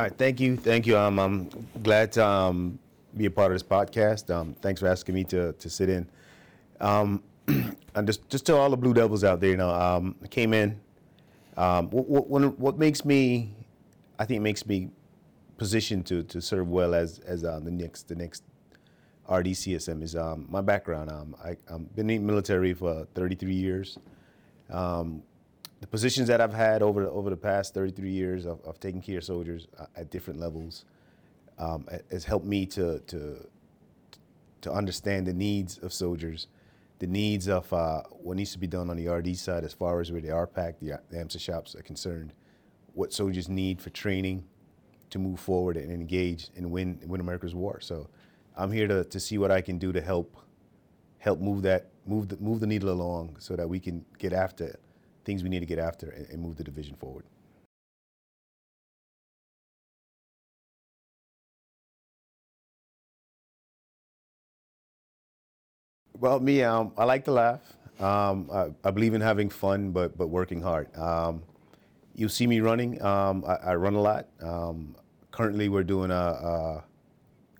All right, thank you, thank you. Um, I'm glad to um, be a part of this podcast. Um, thanks for asking me to to sit in. Um, and just just to all the Blue Devils out there, you know, um, I came in. Um, what, what what makes me, I think, makes me positioned to to serve well as as uh, the next the next RDCSM is um, my background. Um, I, I've been in the military for 33 years. Um, the positions that I've had over over the past 33 years of, of taking care of soldiers uh, at different levels um, has helped me to to to understand the needs of soldiers, the needs of uh, what needs to be done on the RD side as far as where the RPAC, the, the AMSA shops are concerned, what soldiers need for training to move forward and engage and win win America's war. So I'm here to, to see what I can do to help help move that move the, move the needle along so that we can get after things we need to get after and, and move the division forward. Well, me, um, I like to laugh. Um, I, I, believe in having fun, but but working hard. Um, you see me running. Um, I, I, run a lot. Um, currently, we're doing a, a,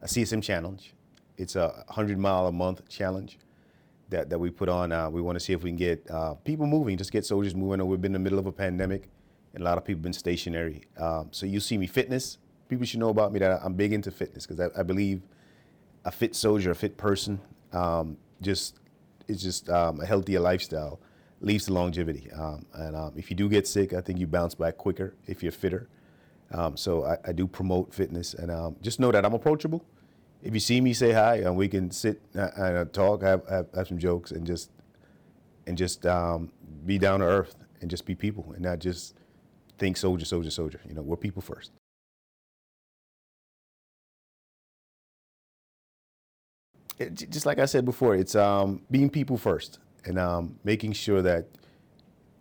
a, CSM challenge. It's a 100 mile a month challenge that, that we put on. Uh, we want to see if we can get uh, people moving, just get soldiers moving. We've been in the middle of a pandemic, and a lot of people been stationary. Um, so you see me fitness. People should know about me that I'm big into fitness because I, I, believe a fit soldier, a fit person, um, just it's just um, a healthier lifestyle leads to longevity. Um, and um, if you do get sick, I think you bounce back quicker if you're fitter. Um, so I, I, do promote fitness, and just know that I'm approachable if you see me, say hi, and we can sit and talk, have, have, have some jokes, and just and just um, be down to earth and just be people, and not just think soldier, soldier, soldier. You know, we're people first. It, just like I said before, it's um, being people first and um, making sure that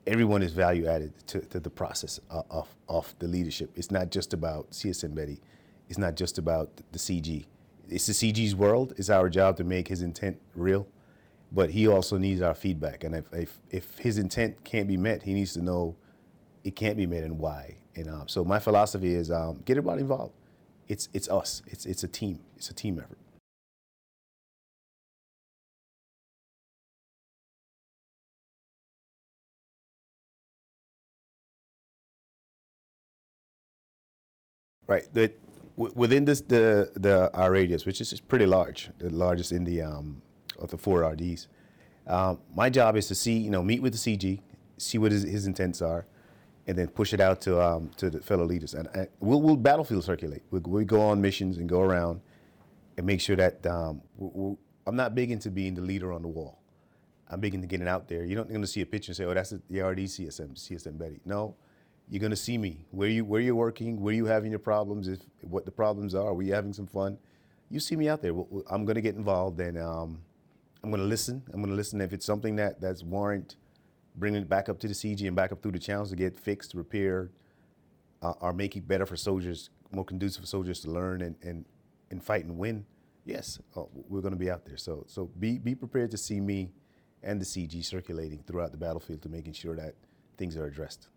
everyone is value added to, to the process of, of, of, the leadership. It's not just about CSM Betty. It's not just about the CG it's the CG's world. It's our job to make his intent real, but he also needs our feedback. And if if, if his intent can't be met, he needs to know it can't be met and why. And um, so my philosophy is um, get everybody involved. It's it's us. It's it's a team. It's a team effort. Right. The within this the the our radius, which is pretty large, the largest in the um, of the four RDs. Um, my job is to see, you know, meet with the CG, see what his, his intents are, and then push it out to um, to the fellow leaders. And, and we'll, we'll battlefield circulate. We we go on missions and go around and make sure that um, we I'm not big into being the leader on the wall. I'm big into getting out there. You're not going to see a picture and say, "Oh, that's the RD CSM CSM Betty." No, you're going to see me where you where you're working, where you having your problems, if what the problems are, where you having some fun. You see me out there. I'm going to get involved, and um, I'm going to listen. I'm going to listen if it's something that that's warrant bringing it back up to the CG and back up through the channels to get fixed, repaired, uh, or make it better for soldiers, more conducive for soldiers to learn and and, and fight and win. Yes, uh, we're going to be out there. So so be be prepared to see me and the CG circulating throughout the battlefield to making sure that things are addressed.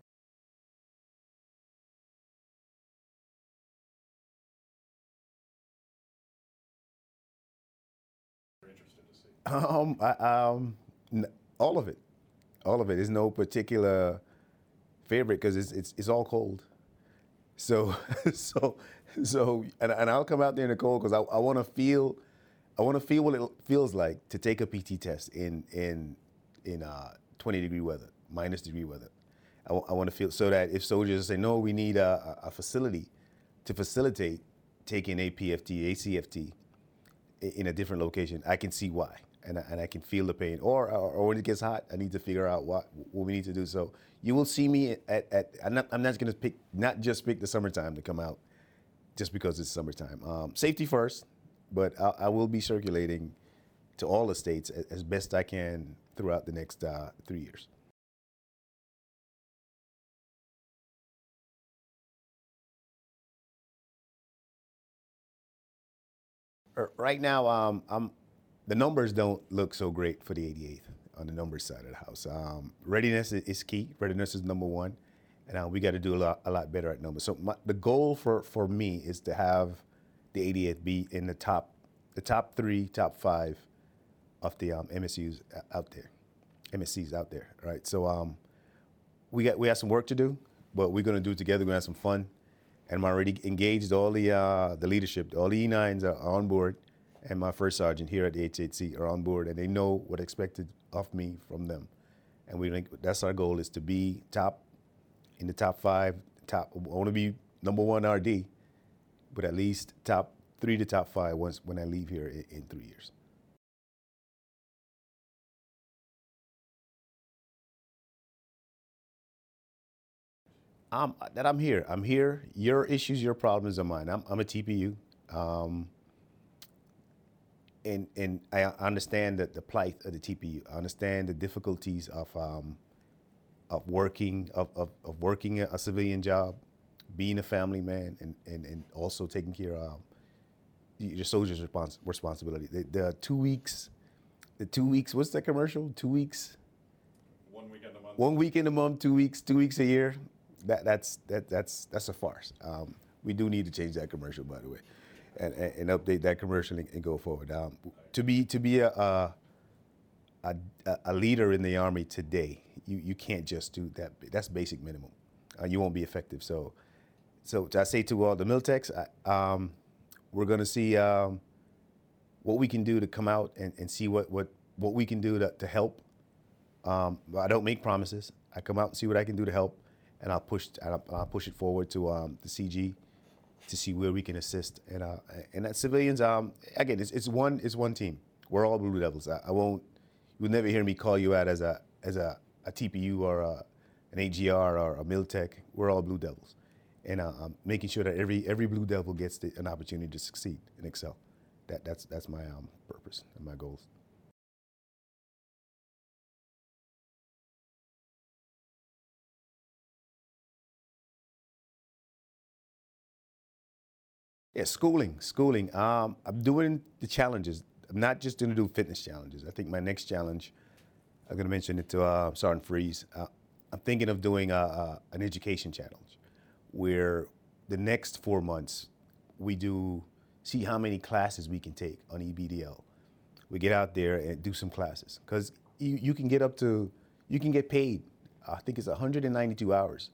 Um, I, um, all of it, all of it. There's no particular favorite because it's, it's it's all cold. So so so and, and I'll come out there in the cold because I, I want to feel I want to feel what it feels like to take a PT test in in in uh, 20 degree weather, minus degree weather. I, w- I want to feel so that if soldiers say no, we need a, a facility to facilitate taking APFT, ACFT in a different location, I can see why and I, and I can feel the pain. Or, or, or when it gets hot, I need to figure out what what we need to do. So you will see me at, at I'm not not going to pick not just pick the summertime to come out, just because it's summertime. Um, safety first, but I, I, will be circulating to all the states as, as best I can throughout the next uh, three years. Er, right now, um, I'm the numbers don't look so great for the 88th on the numbers side of the house. Um, readiness is key. Readiness is number one. and uh, we got to do a lot, a lot better at numbers. So my, the goal for, for me is to have the 88th be in the top, the top three, top five of the um, MSUs out there, MSCs out there, right? So um, we got we have some work to do, but we're gonna do it together. We're gonna have some fun, and I'm already engaged all the uh, the leadership, all the E9s are on board, and my first sergeant here at the HHC are on board, and they know what expected of me from them, and we think that's our goal is to be top in the top five. Top, I want to be number one RD, but at least top three to top five once when I leave here in, in three years. Um, that I'm here. I'm here. Your issues, your problems are mine. I'm, I'm a TPU. Um, and, and I understand that the plight of the TPU. I understand the difficulties of, um, of working, of, of, of working a, civilian job, being a family man, and, and, and also taking care of your soldiers' respons- responsibility. The, the two weeks, the two weeks, what's that commercial? Two weeks? One week in a month. One week in a month, two weeks, two weeks a year that, that's, that, that's, that's a farce. Um, we do need to change that commercial, by the way, and, and, update that commercial and, and go forward. Um, to be, to be a, a, a, a, leader in the Army today, you, you can't just do that. That's basic minimum. Uh, you won't be effective. So, so I say to all the Miltechs, um, we're going to see um, what we can do to come out and, and see what, what, what we can do to, to help. Um, I don't make promises. I come out and see what I can do to help and I'll push I'll, I'll push it forward to um, the CG to see where we can assist. And uh, and that civilians, um, again, it's, it's one it's one team. We're all Blue Devils. I, I won't. You'll never hear me call you out as a as a, a TPU or a, an AGR or a Miltech. We're all Blue Devils, and uh, I'm making sure that every every Blue Devil gets the, an opportunity to succeed and excel. That that's that's my um, purpose and my goals. Yeah, schooling, schooling. Um, I'm doing the challenges. I'm not just going to do fitness challenges. I think my next challenge, I'm going to mention it to uh, Sergeant Freeze. Uh, I'm thinking of doing a, a, an education challenge where the next four months we do see how many classes we can take on EBDL. We get out there and do some classes because you, you can get up to, you can get paid. I think it's 192 hours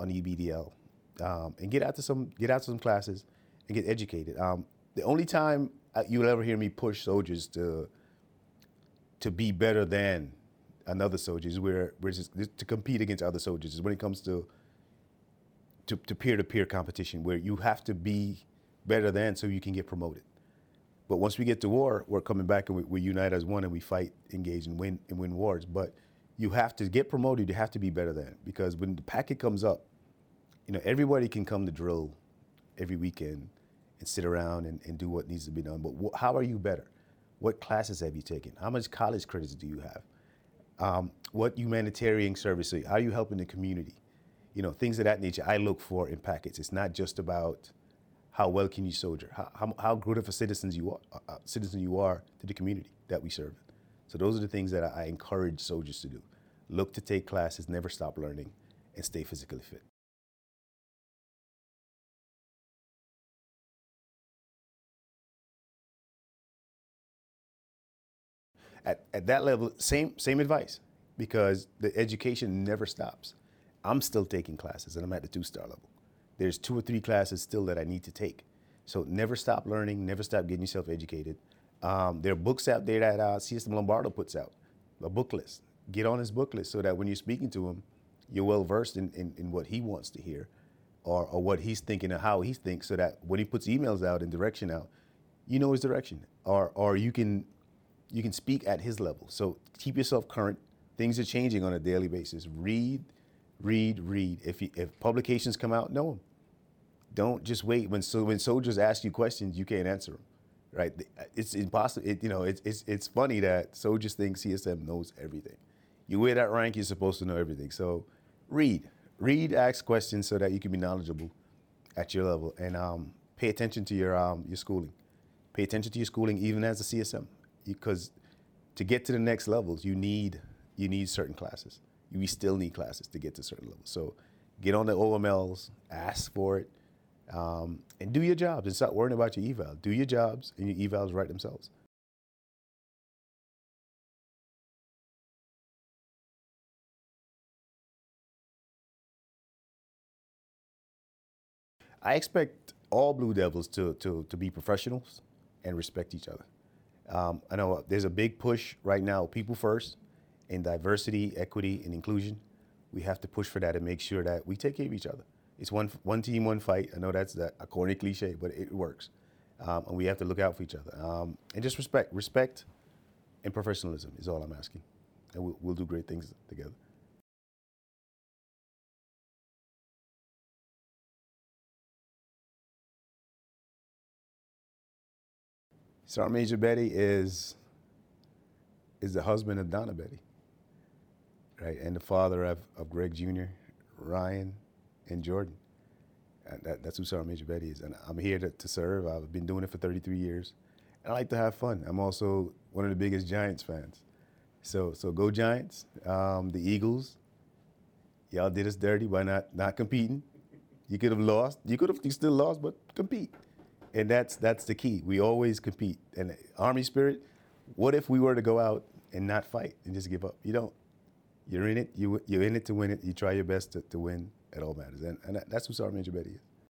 on EBDL, um, and get out to some get out to some classes and get educated. Um, the only time uh, you'll ever hear me push soldiers to to be better than another soldier is where, where just, to compete against other soldiers is when it comes to to, to peer-to-peer competition where you have to be better than so you can get promoted. But once we get to war, we're coming back and we, we unite as one and we fight, engage, and win and win wars. But you have to get promoted. You have to be better than because when the packet comes up, you know everybody can come to drill every weekend and sit around and, and do what needs to be done. But wh- how are you better? What classes have you taken? How much college credits do you have? Um, what humanitarian service? How are you helping the community? You know, things of that nature. I look for in packets. It's not just about how well can you soldier, how, how, how good of a citizen you are, uh, uh, citizen you are to the community that we serve. So those are the things that I, I encourage soldiers to do. Look to take classes, never stop learning, and stay physically fit. At, at that level, same same advice, because the education never stops. I'm still taking classes, and I'm at the two star level. There's two or three classes still that I need to take. So never stop learning, never stop getting yourself educated. Um, there are books out there that uh, CSM Lombardo puts out, a book list. Get on his book list so that when you're speaking to him, you're well versed in, in, in what he wants to hear or, or what he's thinking and how he thinks so that when he puts emails out and direction out, you know his direction. Or, or you can you can speak at his level. So keep yourself current. Things are changing on a daily basis. Read, read, read. If, you, if publications come out, know them. Don't just wait. When, so, when soldiers ask you questions, you can't answer them, right? It's impossible. It, you know, it's, it's, it's funny that soldiers think CSM knows everything. You wear that rank, you're supposed to know everything. So read, read, ask questions so that you can be knowledgeable at your level, and um, pay attention to your um, your schooling. Pay attention to your schooling, even as a CSM because to get to the next levels, you need you need certain classes. We still need classes to get to certain levels. So get on the OMLs, ask for it, um, and do your jobs and stop worrying about your eval. Do your jobs, and your evals write themselves. I expect all Blue Devils to, to, to be professionals and respect each other. Um, I know there's a big push right now, people first, in diversity, equity, and inclusion. We have to push for that and make sure that we take care of each other. It's one, one team, one fight. I know that's that, a corny cliche, but it works. Um, and we have to look out for each other. Um, and just respect, respect and professionalism is all I'm asking. And we'll, we'll do great things together. Sergeant Major Betty is is the husband of Donna Betty, right, and the father of, of Greg Jr., Ryan, and Jordan. And that, that's who Sergeant Major Betty is, and I'm here to, to serve. I've been doing it for 33 years, and I like to have fun. I'm also one of the biggest Giants fans, so so go Giants. Um, the Eagles, y'all did us dirty by not not competing. You could have lost. You could have you still lost, but compete and that's that's the key. We always compete. And Army spirit. What if we were to go out and not fight and just give up? You don't. You're in it. You you're in it to win it. You try your best to, to win at all matters, and and that's who Sergeant Major Betty is.